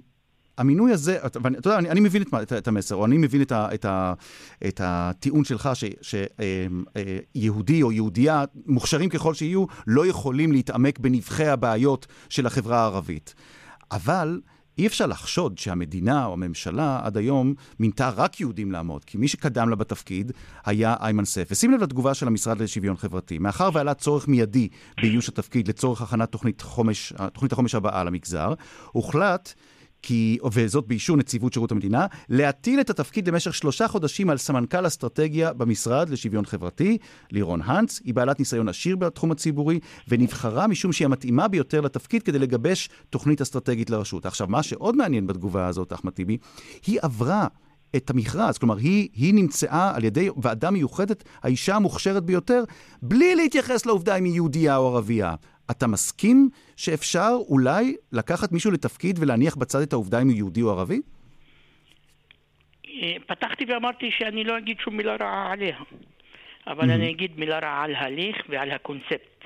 המינוי הזה, אתה יודע, אני, אני מבין את, את המסר, או אני מבין את, ה, את, ה, את הטיעון שלך שיהודי אמ, אה, או יהודייה, מוכשרים ככל שיהיו, לא יכולים להתעמק בנבחי הבעיות של החברה הערבית. אבל אי אפשר לחשוד שהמדינה או הממשלה עד היום מינתה רק יהודים לעמוד, כי מי שקדם לה בתפקיד היה איימן סף. ושים לב לתגובה של המשרד לשוויון חברתי. מאחר ועלה צורך מיידי באיוש התפקיד לצורך הכנת תוכנית, חומש, תוכנית החומש הבאה למגזר, הוחלט כי, וזאת באישור נציבות שירות המדינה, להטיל את התפקיד למשך שלושה חודשים על סמנכ"ל אסטרטגיה במשרד לשוויון חברתי, לירון הנץ. היא בעלת ניסיון עשיר בתחום הציבורי, ונבחרה משום שהיא המתאימה ביותר לתפקיד כדי לגבש תוכנית אסטרטגית לרשות. עכשיו, מה שעוד מעניין בתגובה הזאת, אחמד טיבי, היא עברה את המכרז. כלומר, היא, היא נמצאה על ידי ועדה מיוחדת, האישה המוכשרת ביותר, בלי להתייחס לעובדה אם היא יהודייה או ערבייה. אתה מסכים שאפשר אולי לקחת מישהו לתפקיד ולהניח בצד את העובדה אם הוא יהודי או ערבי? אה, פתחתי ואמרתי שאני לא אגיד שום מילה רעה עליה, אבל mm-hmm. אני אגיד מילה רעה על ההליך ועל הקונספט.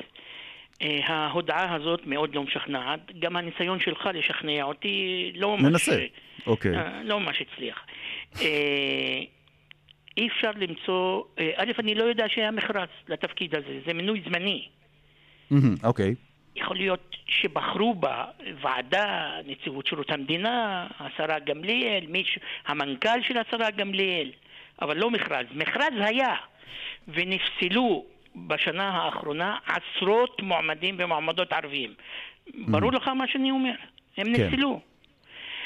אה, ההודעה הזאת מאוד לא משכנעת, גם הניסיון שלך לשכנע אותי לא ממש... ננסה, אוקיי. אה, לא ממש הצליח. אי אפשר למצוא, א', אני לא יודע שהיה מכרז לתפקיד הזה, זה מינוי זמני. אוקיי. יכול להיות שבחרו בוועדה, נציבות שירות המדינה, השרה גמליאל, מישהו, המנכ"ל של השרה גמליאל, אבל לא מכרז. מכרז היה, ונפסלו בשנה האחרונה עשרות מועמדים ומועמדות ערביים. ברור לך מה שאני אומר? הם כן. נפסלו.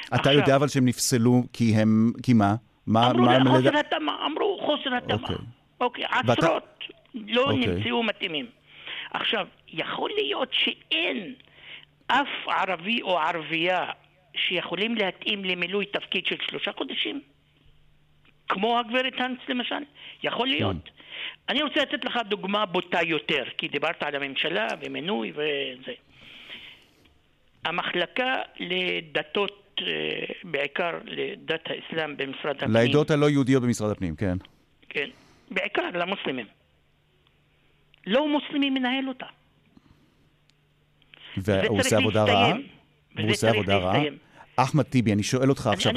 אתה עכשיו, יודע אבל שהם נפסלו כי הם, כי מה? מה אמרו מה חוסר התאמה, אמרו חוסר התאמה. אוקיי, אוקיי עשרות ואתה... לא אוקיי. נמצאו מתאימים. עכשיו, יכול להיות שאין אף ערבי או ערבייה שיכולים להתאים למילוי תפקיד של שלושה חודשים? כמו הגברת האנס למשל? יכול להיות. כן. אני רוצה לתת לך דוגמה בוטה יותר, כי דיברת על הממשלה ומינוי וזה. המחלקה לדתות, אה, בעיקר לדת האסלאם במשרד הפנים. לעדות הלא יהודיות במשרד הפנים, כן. כן, בעיקר למוסלמים. לא מוסלמי מנהל אותה. והוא עושה עבודה רעה? והוא עושה עבודה רעה? אחמד טיבי, אני שואל אותך עכשיו,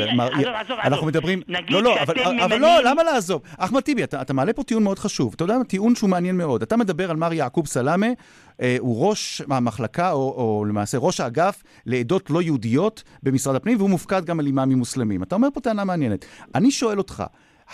אנחנו. מדברים, לא, לא, אבל, לא, למה לעזוב? אחמד טיבי, אתה, אתה מעלה פה טיעון מאוד חשוב, אתה יודע, טיעון שהוא מעניין מאוד. אתה מדבר על מר יעקוב סלאמה, אה, הוא ראש המחלקה, או, או למעשה ראש האגף לעדות לא יהודיות במשרד הפנים, והוא מופקד גם על אימאמים מוסלמים. אתה אומר פה טענה מעניינת. אני שואל אותך,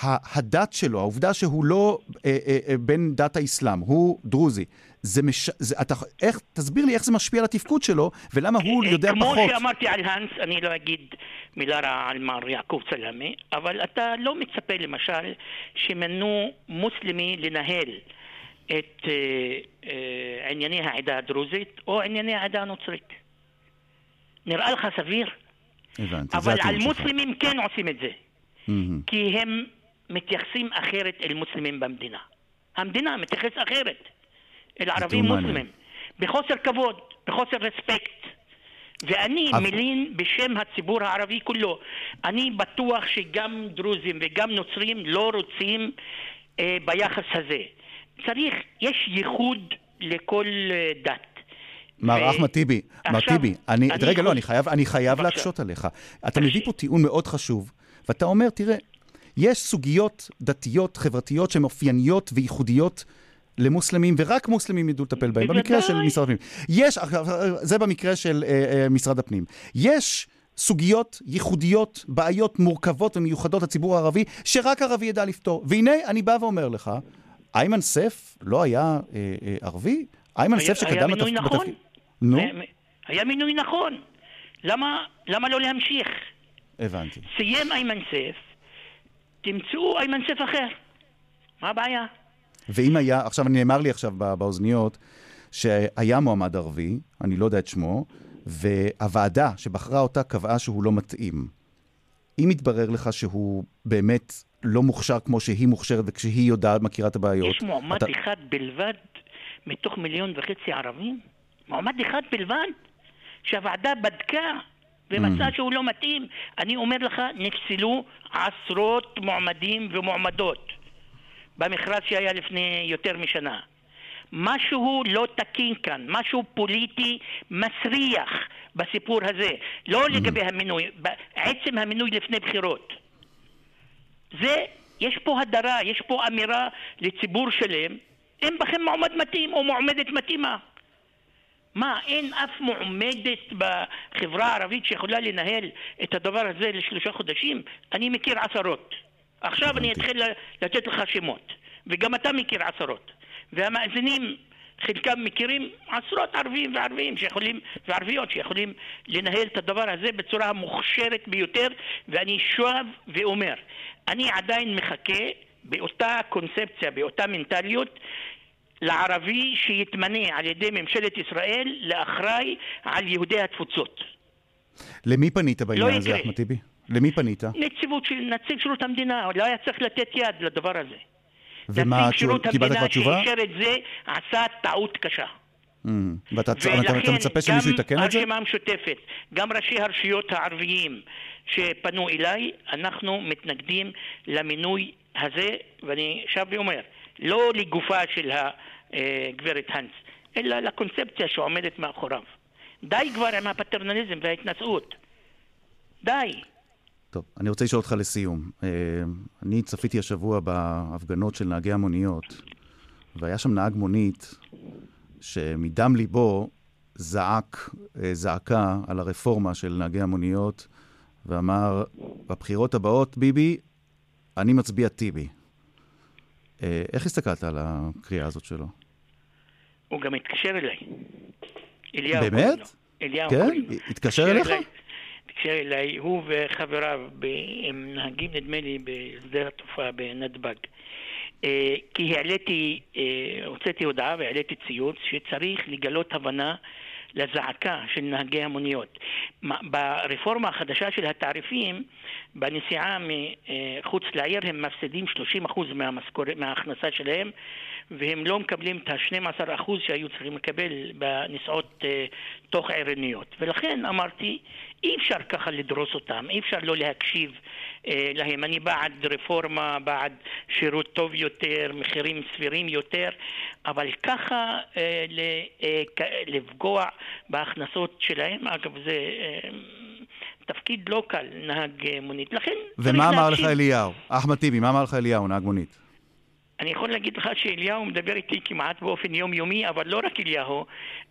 הדת שלו, העובדה שהוא לא אה, אה, אה, בן דת האסלאם, הוא דרוזי, זה מש... זה, אתה, איך, תסביר לי איך זה משפיע על התפקוד שלו, ולמה הוא אה, יודע כמו פחות. כמו שאמרתי על האנס, אני לא אגיד מילה רעה על מר יעקב סלאמה, אבל אתה לא מצפה למשל שמנו מוסלמי לנהל את אה, אה, ענייני העדה הדרוזית או ענייני העדה הנוצרית. נראה לך סביר? הבנתי, אבל על מוסלמים כן עושים את זה. כי הם מתייחסים אחרת אל מוסלמים במדינה. המדינה מתייחסת אחרת אל ערבים מוסלמים. בחוסר כבוד, בחוסר רספקט. ואני אבל... מלין בשם הציבור הערבי כולו. אני בטוח שגם דרוזים וגם נוצרים לא רוצים אה, ביחס הזה. צריך, יש ייחוד לכל אה, דת. מר אחמד טיבי, מר טיבי, אני, רגע, לא, אני חייב, אני חייב להקשות עליך. אתה מביא פה טיעון מאוד חשוב, ואתה אומר, תראה, יש סוגיות דתיות, חברתיות, שהן אופייניות וייחודיות למוסלמים, ורק מוסלמים ידעו לטפל בהם, במקרה של משרד הפנים. יש, זה במקרה של אה, אה, משרד הפנים. יש סוגיות ייחודיות, בעיות מורכבות ומיוחדות לציבור הערבי, שרק ערבי ידע לפתור. והנה, אני בא ואומר לך, איימן סף לא היה אה, אה, ערבי? איימן סף שקדם לתפקיד... היה מינוי נכון. נו? היה מינוי נכון. למה, למה לא להמשיך? הבנתי. סיים איימן סף, תמצאו איימן סף אחר. מה הבעיה? ואם היה, עכשיו נאמר לי עכשיו באוזניות, שהיה מועמד ערבי, אני לא יודע את שמו, והוועדה שבחרה אותה קבעה שהוא לא מתאים. אם יתברר לך שהוא באמת לא מוכשר כמו שהיא מוכשרת וכשהיא יודעת, מכירה את הבעיות... יש מועמד אתה... אחד בלבד מתוך מיליון וחצי ערבים? מועמד אחד בלבד? שהוועדה בדקה ומצאה mm. שהוא לא מתאים. אני אומר לך, נפסלו עשרות מועמדים ומועמדות. במכרז שהיה לפני יותר משנה. משהו לא תקין כאן, משהו פוליטי מסריח בסיפור הזה. לא mm-hmm. לגבי המינוי, עצם המינוי לפני בחירות. זה, יש פה הדרה, יש פה אמירה לציבור שלם, אין בכם מועמד מתאים או מועמדת מתאימה. מה, אין אף מועמדת בחברה הערבית שיכולה לנהל את הדבר הזה לשלושה חודשים? אני מכיר עשרות. עכשיו אני אתחיל לתת לך שמות, וגם אתה מכיר עשרות. והמאזינים, חלקם מכירים עשרות ערבים וערבים שיכולים, וערביות שיכולים לנהל את הדבר הזה בצורה המוכשרת ביותר, ואני שואב ואומר, אני עדיין מחכה באותה קונספציה, באותה מנטליות, לערבי שיתמנה על ידי ממשלת ישראל לאחראי על יהודי התפוצות. למי פנית בעניין לא הזה, אחמד טיבי? למי פנית? נציבות של נציג שירות המדינה, לא היה צריך לתת יד לדבר הזה. ומה, קיבלת כבר תשובה? נציג שירות המדינה שאישר את זה עשה טעות קשה. Mm, ואתה ולכן, מצפה שמישהו יתקן את זה? גם הרשימה המשותפת, גם ראשי הרשויות הערביים שפנו אליי, אנחנו מתנגדים למינוי הזה, ואני שב ואומר, לא לגופה של הגברת הנס, אלא לקונספציה שעומדת מאחוריו. די כבר עם הפטרנליזם וההתנשאות. די. טוב, אני רוצה לשאול אותך לסיום. אה, אני צפיתי השבוע בהפגנות של נהגי המוניות, והיה שם נהג מונית שמדם ליבו זעק אה, זעקה על הרפורמה של נהגי המוניות, ואמר, בבחירות הבאות, ביבי, אני מצביע טיבי. אה, איך הסתכלת על הקריאה הזאת שלו? הוא גם התקשר אליי. אליהו. באמת? אליהו. כן? התקשר אליך? התקשר אליי, הוא וחבריו, הם נהגים נדמה לי בשדה התעופה בנתב"ג. אה, כי העליתי, אה, הוצאתי הודעה והעליתי ציוץ שצריך לגלות הבנה לזעקה של נהגי המוניות. ברפורמה החדשה של התעריפים, בנסיעה מחוץ לעיר הם מפסידים 30% מההכנסה שלהם והם לא מקבלים את ה-12% שהיו צריכים לקבל בנסיעות uh, תוך עירוניות. ולכן אמרתי, אי אפשר ככה לדרוס אותם, אי אפשר לא להקשיב uh, להם. אני בעד רפורמה, בעד שירות טוב יותר, מחירים סבירים יותר, אבל ככה uh, לפגוע בהכנסות שלהם, אגב זה... Uh, תפקיד לא קל, נהג מונית. לכן... ומה אמר לך אליהו? אחמד טיבי, מה אמר לך אליהו, נהג מונית? אני יכול להגיד לך שאליהו מדבר איתי כמעט באופן יומיומי, אבל לא רק אליהו,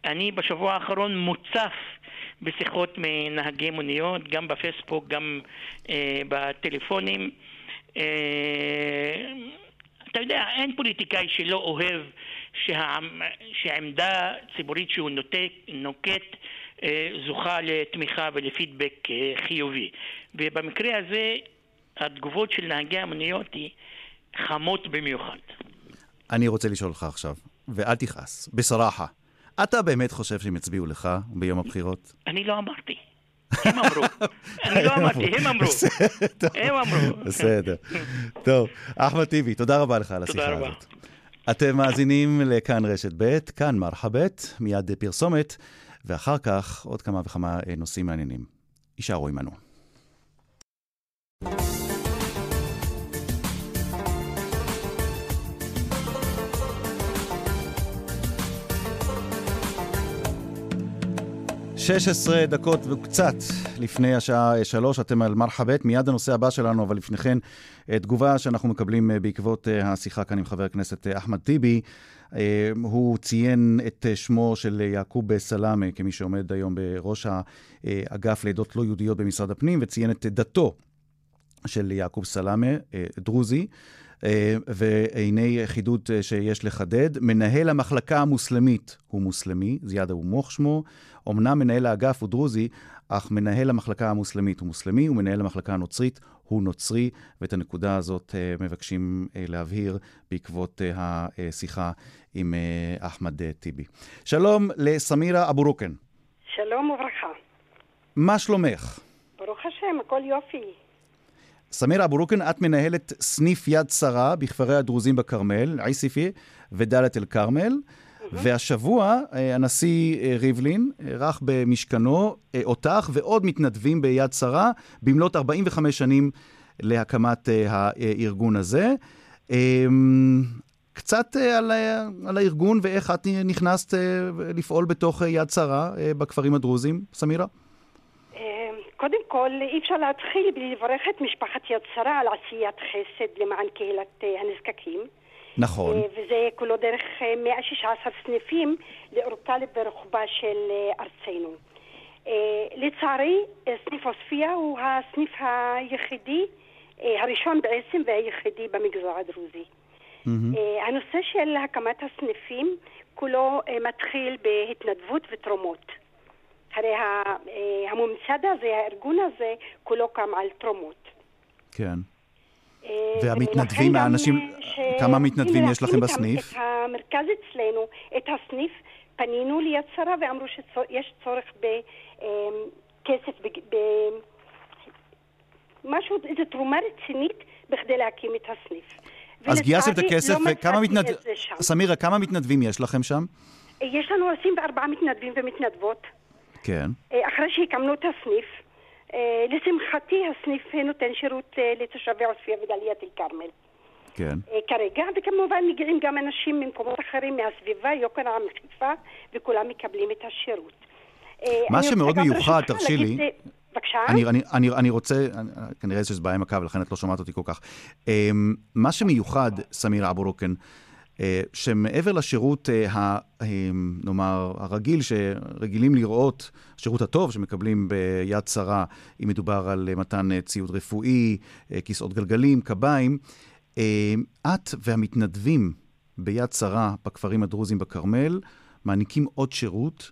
אני בשבוע האחרון מוצף בשיחות מנהגי מוניות, גם בפייסבוק, גם אה, בטלפונים. אה, אתה יודע, אין פוליטיקאי שלא אוהב שהעמ... שהעמדה ציבורית שהוא נותק, נוקט אה, זוכה לתמיכה ולפידבק אה, חיובי. ובמקרה הזה התגובות של נהגי המוניות היא חמות במיוחד. אני רוצה לשאול אותך עכשיו, ואל תכעס, בסרחה, אתה באמת חושב שהם יצביעו לך ביום הבחירות? אני לא אמרתי. הם אמרו. אני לא אמרתי, הם אמרו. הם אמרו. בסדר. טוב, אחמד טיבי, תודה רבה לך על השיחה. הזאת. אתם מאזינים לכאן רשת ב', כאן מרחבת, מיד פרסומת, ואחר כך עוד כמה וכמה אה, נושאים מעניינים. יישארו עמנו. שש עשרה דקות וקצת לפני השעה שלוש, אתם על מרחבת, מיד הנושא הבא שלנו, אבל לפני כן, אה, תגובה שאנחנו מקבלים אה, בעקבות אה, השיחה כאן עם חבר הכנסת אחמד טיבי. הוא ציין את שמו של יעקוב סלאמה כמי שעומד היום בראש האגף לעדות לא יהודיות במשרד הפנים, וציין את דתו של יעקוב סלאמה, דרוזי. והנה חידוד שיש לחדד, מנהל המחלקה המוסלמית הוא מוסלמי, זיאדה הוא מוך שמו, אמנם מנהל האגף הוא דרוזי, אך מנהל המחלקה המוסלמית הוא מוסלמי, ומנהל המחלקה הנוצרית הוא נוצרי, ואת הנקודה הזאת uh, מבקשים uh, להבהיר בעקבות uh, השיחה עם אחמד טיבי. שלום לסמירה אבו רוקן. שלום וברכה. מה שלומך? ברוך השם, הכל יופי. סמירה אבו רוקן, את מנהלת סניף יד שרה בכפרי הדרוזים בכרמל, עיסיפי ודאלית אל-כרמל. והשבוע אה, הנשיא אה, ריבלין ערך במשכנו אה, אותך ועוד מתנדבים ביד שרה במלאת 45 שנים להקמת הארגון הזה. קצת על, על הארגון ואיך את נכנסת לפעול בתוך יד שרה בכפרים הדרוזים, סמירה. קודם כל, אי אפשר להתחיל בלי לברך את משפחת יד שרה על עשיית חסד למען קהילת הנזקקים. נכון. אה, וזה כולו דרך 116 אה, סניפים לאורכה ורוחבה של אה, ארצנו. לצערי, סניף עוספיא הוא הסניף היחידי, הראשון בעצם והיחידי במגזר הדרוזי. Mm-hmm. הנושא של הקמת הסניפים כולו מתחיל בהתנדבות ותרומות. הרי הממסד הזה, הארגון הזה, כולו קם על תרומות. כן. והמתנדבים, האנשים, כמה מתנדבים יש לכם בסניף? את המרכז אצלנו, את הסניף, פנינו ליד שרה ואמרו שיש צורך בכסף, משהו, איזו תרומה רצינית בכדי להקים את הסניף. אז גייסתם את הכסף, לא וכמה מתנדבים, סמירה, כמה מתנדבים יש לכם שם? יש לנו 24 מתנדבים ומתנדבות. כן. אחרי שהקמנו את הסניף, אה, לשמחתי הסניף נותן שירות אה, לתושבי עוספיא ודליית אל-כרמל. כן. אה, כרגע, וכמובן מגיעים גם אנשים ממקומות אחרים מהסביבה, יוקנעם, חיפה, וכולם מקבלים את השירות. מה שמאוד מיוחד, תרשי לי... בבקשה? אני, אני, אני, אני רוצה, כנראה שיש בעיה עם הקו, לכן את לא שומעת אותי כל כך. אמ, מה שמיוחד, סמיר אבו רוקן, אה, שמעבר לשירות, אה, נאמר, הרגיל, שרגילים לראות, השירות הטוב שמקבלים ביד שרה, אם מדובר על מתן ציוד רפואי, אה, כיסאות גלגלים, קביים, את והמתנדבים ביד שרה בכפרים הדרוזיים בכרמל מעניקים עוד שירות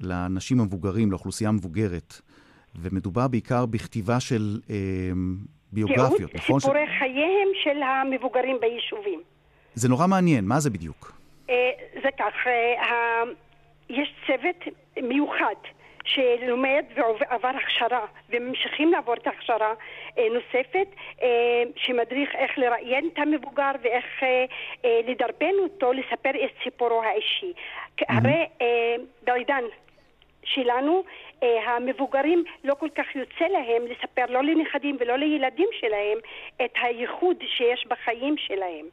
לאנשים המבוגרים, לאוכלוסייה המבוגרת. ומדובר בעיקר בכתיבה של אה, ביוגרפיות, נכון? סיפורי ש... חייהם של המבוגרים ביישובים. זה נורא מעניין, מה זה בדיוק? אה, זה כך, אה, יש צוות מיוחד שלומד ועבר הכשרה, וממשיכים לעבור את ההכשרה אה, נוספת, שמדריך איך לראיין את המבוגר ואיך לדרבן אותו לספר את סיפורו האישי. Mm-hmm. הרי בעידן שלנו, המבוגרים לא כל כך יוצא להם לספר לא לנכדים ולא לילדים שלהם את הייחוד שיש בחיים שלהם.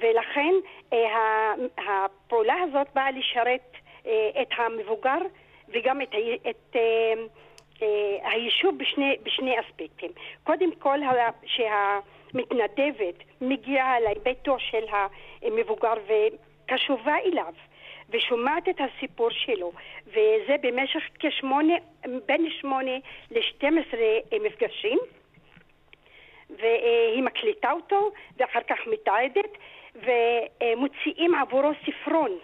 ולכן אה, הפעולה הזאת באה לשרת אה, את המבוגר וגם את, את אה, היישוב בשני, בשני אספקטים. קודם כל שהמתנדבת מגיעה לביתו של המבוגר וקשובה אליו. ושומעת את הסיפור שלו, וזה במשך כשמונה, בין שמונה לשתים עשרה מפגשים, והיא מקליטה אותו, ואחר כך מתעדת, ומוציאים עבורו ספרון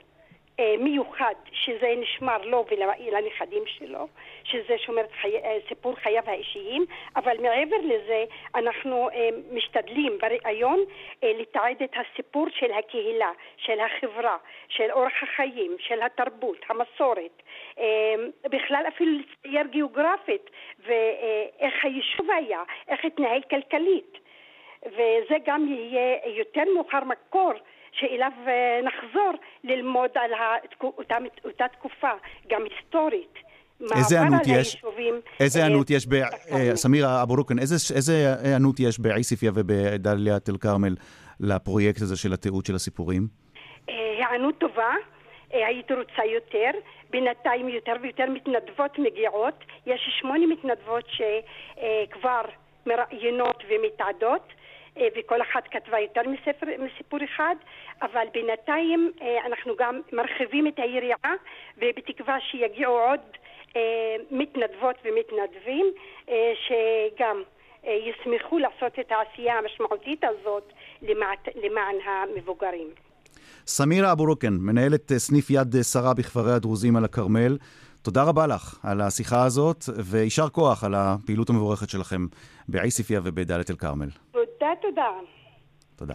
אה, מיוחד, שזה נשמר לו ולנכדים שלו, שזה שומר את חי... אה, סיפור חייו האישיים, אבל מעבר לזה אנחנו אה, משתדלים בריאיון לתעד את הסיפור של הקהילה, של החברה, של אורח החיים, של התרבות, המסורת, בכלל אפילו לצייר גיאוגרפית ואיך היישוב היה, איך התנהל כלכלית. וזה גם יהיה יותר מאוחר מקור שאליו אה, נחזור ללמוד על אותה, אותה תקופה, גם היסטורית. איזה ענות יש? איזה ענות יש, ב... אה, סמירה אבו רוקן, איזה ענות יש בעיספיא ובדאלית אל-כרמל לפרויקט הזה של התיעוד של הסיפורים? היענות אה, טובה, הייתי רוצה יותר. בינתיים יותר ויותר מתנדבות מגיעות. יש שמונה מתנדבות שכבר מראיינות ומתעדות. אה, וכל אחת כתבה יותר מספר, מסיפור אחד, אבל בינתיים אה, אנחנו גם מרחיבים את היריעה, ובתקווה שיגיעו עוד אה, מתנדבות ומתנדבים שגם ישמחו לעשות את העשייה המשמעותית הזאת למען המבוגרים. סמירה אבו רוקן, מנהלת סניף יד שרה בכפרי הדרוזים על הכרמל, תודה רבה לך על השיחה הזאת, ויישר כוח על הפעילות המבורכת שלכם בעיספיא ובדאלית אל-כרמל. תודה, תודה. תודה.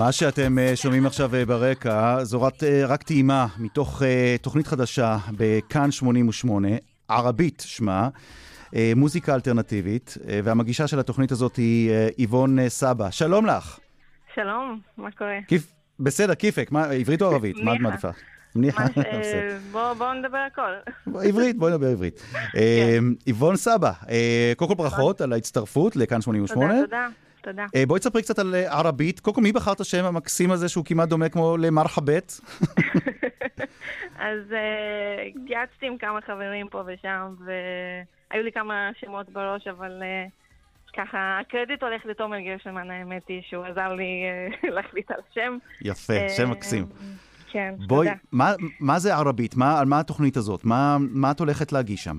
מה שאתם אה, שומעים עכשיו אה, ברקע זו רק, אה, טעימה מתוך תוכנית חדשה בכאן 88, ערבית שמה, מוזיקה אלטרנטיבית, והמגישה של התוכנית הזאת היא איבון סבא. שלום לך. שלום, מה קורה? כיף, בסדר, כיפק, מה, עברית או ערבית? מה את מעדיפה? מניחה. בואו נדבר הכל. עברית, בואי נדבר עברית. כן. איבון סבא, קודם כל ברכות על ההצטרפות לכאן 88. תודה, תודה. תודה. Uh, בואי תספרי קצת על uh, ערבית. קודם כל, מי בחר את השם המקסים הזה שהוא כמעט דומה כמו למרחבת? אז uh, התייעצתי עם כמה חברים פה ושם, והיו לי כמה שמות בראש, אבל ככה, הקרדיט הולך לתומר גרשמן, האמת היא, שהוא עזר לי להחליט על השם. יפה, שם מקסים. כן, בואי, תודה. מה, מה זה ערבית? מה, על מה התוכנית הזאת? מה, מה את הולכת להגיש שם?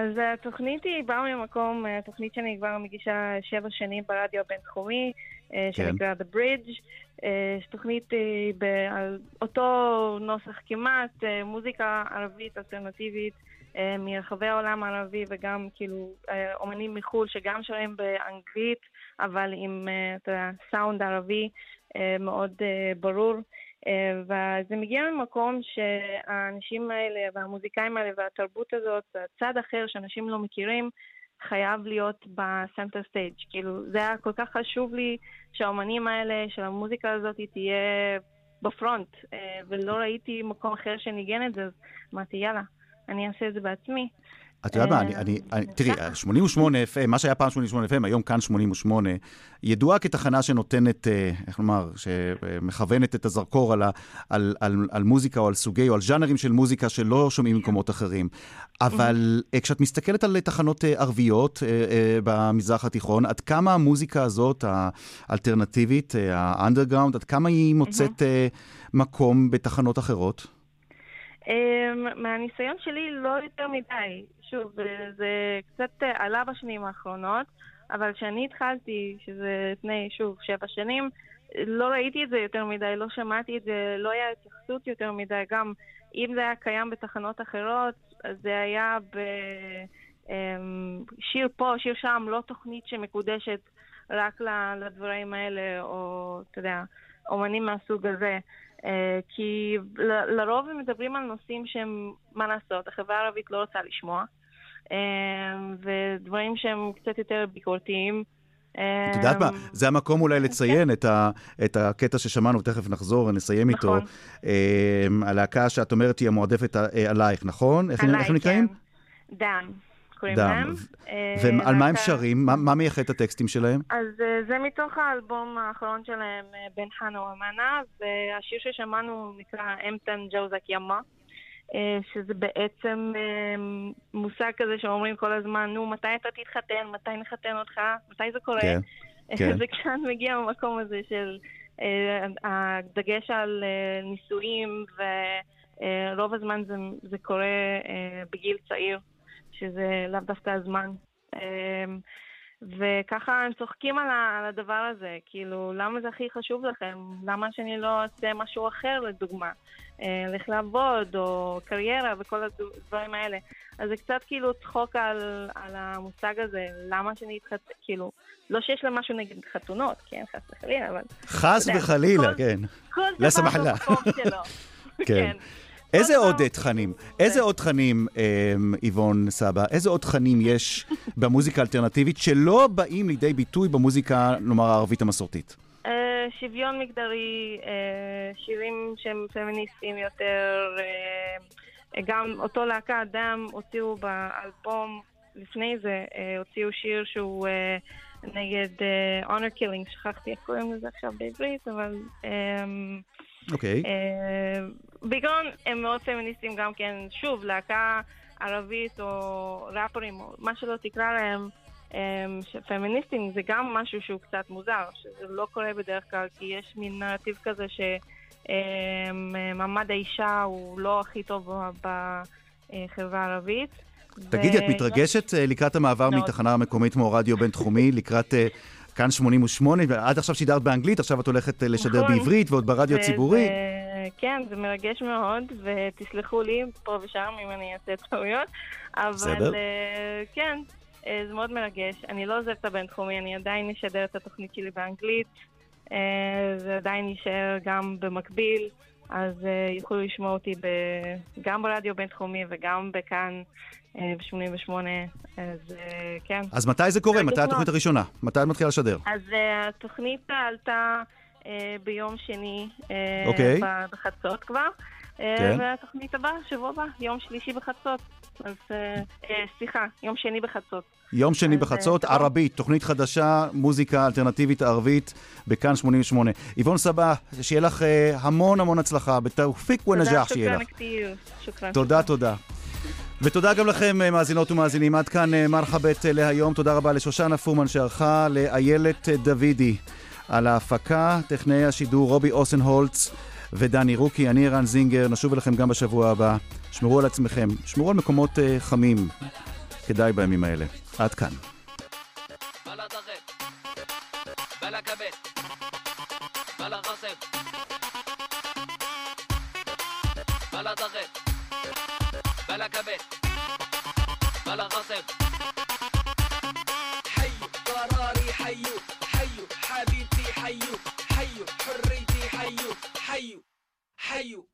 אז התוכנית היא באה ממקום, התוכנית שאני כבר מגישה שבע שנים ברדיו הבינתחומי, אה, כן. שנקרא The Bridge. אה, תוכנית אה, על אותו נוסח כמעט, מוזיקה ערבית אלטרנטיבית מרחבי העולם הערבי וגם כאילו אומנים מחו"ל שגם שרים באנגלית, אבל עם סאונד ערבי מאוד ברור. אה, וזה מגיע ממקום שהאנשים האלה והמוזיקאים האלה והתרבות הזאת, הצד אחר שאנשים לא מכירים, חייב להיות ב center stage. כאילו, זה היה כל כך חשוב לי שהאומנים האלה, של המוזיקה הזאת תהיה ב front, אה, ולא ראיתי מקום אחר שניגן את זה, אז אמרתי, יאללה, אני אעשה את זה בעצמי. את יודעת מה, אני, אני, תראי, 88 FM, מה שהיה פעם 88 FM, היום כאן 88, ידועה כתחנה שנותנת, אה, איך לומר, שמכוונת את הזרקור על, על, על, על מוזיקה או על סוגי או על ז'אנרים של מוזיקה שלא שומעים במקומות אחרים. אבל אה, כשאת מסתכלת על תחנות אה, ערביות במזרח התיכון, עד כמה המוזיקה הזאת, האלטרנטיבית, האנדרגראונד, עד כמה היא מוצאת מקום בתחנות אחרות? אמ, מהניסיון שלי לא יותר מדי. שוב, זה קצת עלה בשנים האחרונות, אבל כשאני התחלתי, שזה לפני, שוב, שבע שנים, לא ראיתי את זה יותר מדי, לא שמעתי את זה, לא היה התייחסות יותר מדי. גם אם זה היה קיים בתחנות אחרות, זה היה בשיר אמ, פה, שיר שם, לא תוכנית שמקודשת רק לדברים האלה, או, אתה יודע, אומנים מהסוג הזה. אה, כי לרוב הם מדברים על נושאים שהם, מה לעשות, החברה הערבית לא רוצה לשמוע, אה, ודברים שהם קצת יותר ביקורתיים, את יודעת מה, זה המקום אולי לציין כן. את, ה, את הקטע ששמענו, תכף נחזור ונסיים נכון. איתו. הלהקה שאת אומרת היא המועדפת עלייך, נכון? איך הם נקראים? כן. דם. קוראים להם. ועל מה הם שרים? מה מייחד את הטקסטים שלהם? אז זה מתוך האלבום האחרון שלהם, בן חנה ומנה, והשיר ששמענו נקרא אמתן ג'אוזק ימה. שזה בעצם מושג כזה שאומרים כל הזמן, נו, מתי אתה תתחתן, מתי נחתן אותך, מתי זה קורה. כן, כן. וכאן מגיע המקום הזה של הדגש על נישואים, ורוב הזמן זה, זה קורה בגיל צעיר. שזה לאו דווקא הזמן. אמ, וככה הם צוחקים על, הדבר הזה, כאילו, למה זה הכי חשוב לכם? למה שאני לא אעשה משהו אחר, לדוגמה? לך לעבוד, או קריירה, וכל הדברים האלה. אז זה קצת כאילו צחוק על, על המושג הזה, למה שאני אתחתן, כאילו, לא שיש לה משהו נגד חתונות, כן, חס וחלילה, אבל... חס וחלילה, כן. כל דבר במקום שלו. כן. כן. איזה עוד תכנים, איזה עוד תכנים, אמ, איבון סבא, איזה עוד תכנים יש במוזיקה האלטרנטיבית שלא באים לידי ביטוי במוזיקה, נאמר, הערבית המסורתית? אה, שוויון מגדרי, אה, שירים שהם פמיניסטיים יותר, אה, גם אותו להקה אדם הוציאו באלבום, לפני זה הוציאו שיר שהוא נגד honor killing, שכחתי איך קוראים לזה עכשיו בעברית, אבל... אוקיי. בעיקרון הם מאוד פמיניסטים גם כן, שוב, להקה ערבית או ראפרים, או מה שלא תקרא להם, הם, פמיניסטים זה גם משהו שהוא קצת מוזר, שזה לא קורה בדרך כלל, כי יש מין נרטיב כזה שמעמד האישה הוא לא הכי טוב בחברה הערבית. תגידי, את מתרגשת אה, לקראת המעבר מתחנה מקומית כמו רדיו בינתחומי, לקראת אה, כאן 88, ועד עכשיו שידרת באנגלית, עכשיו את הולכת אה, לשדר נכון. בעברית ועוד ברדיו הציבורי. כן, זה מרגש מאוד, ותסלחו לי פה ושם אם אני אעשה טעויות. בסדר. אה, כן, אה, זה מאוד מרגש. אני לא עוזבת את הבינתחומי, אני עדיין אשדר את התוכנית שלי באנגלית. זה עדיין יישאר גם במקביל, אז יוכלו לשמוע אותי גם ברדיו בינתחומי וגם בכאן. ב-88, אז כן. אז מתי זה קורה? מתי התוכנית הראשונה? מתי את מתחילה לשדר? אז התוכנית עלתה ביום שני אוקיי. בחצות כבר. כן. והתוכנית הבאה, שבוע הבא, יום שלישי בחצות. אז סליחה, יום שני בחצות. יום שני בחצות, ערבית, תוכנית חדשה, מוזיקה אלטרנטיבית ערבית, בכאן 88. איבון סבא, שיהיה לך המון המון הצלחה, בתאופיק ונג'אח שיהיה לך. תודה, תודה. ותודה גם לכם, מאזינות ומאזינים. עד כאן מרחבת להיום. תודה רבה לשושנה פורמן שערכה, לאיילת דוידי על ההפקה, טכנאי השידור רובי אוסנהולץ ודני רוקי. אני ערן זינגר, נשוב אליכם גם בשבוע הבא. שמרו על עצמכם, שמרו על מקומות uh, חמים. כדאי בימים האלה. עד כאן. you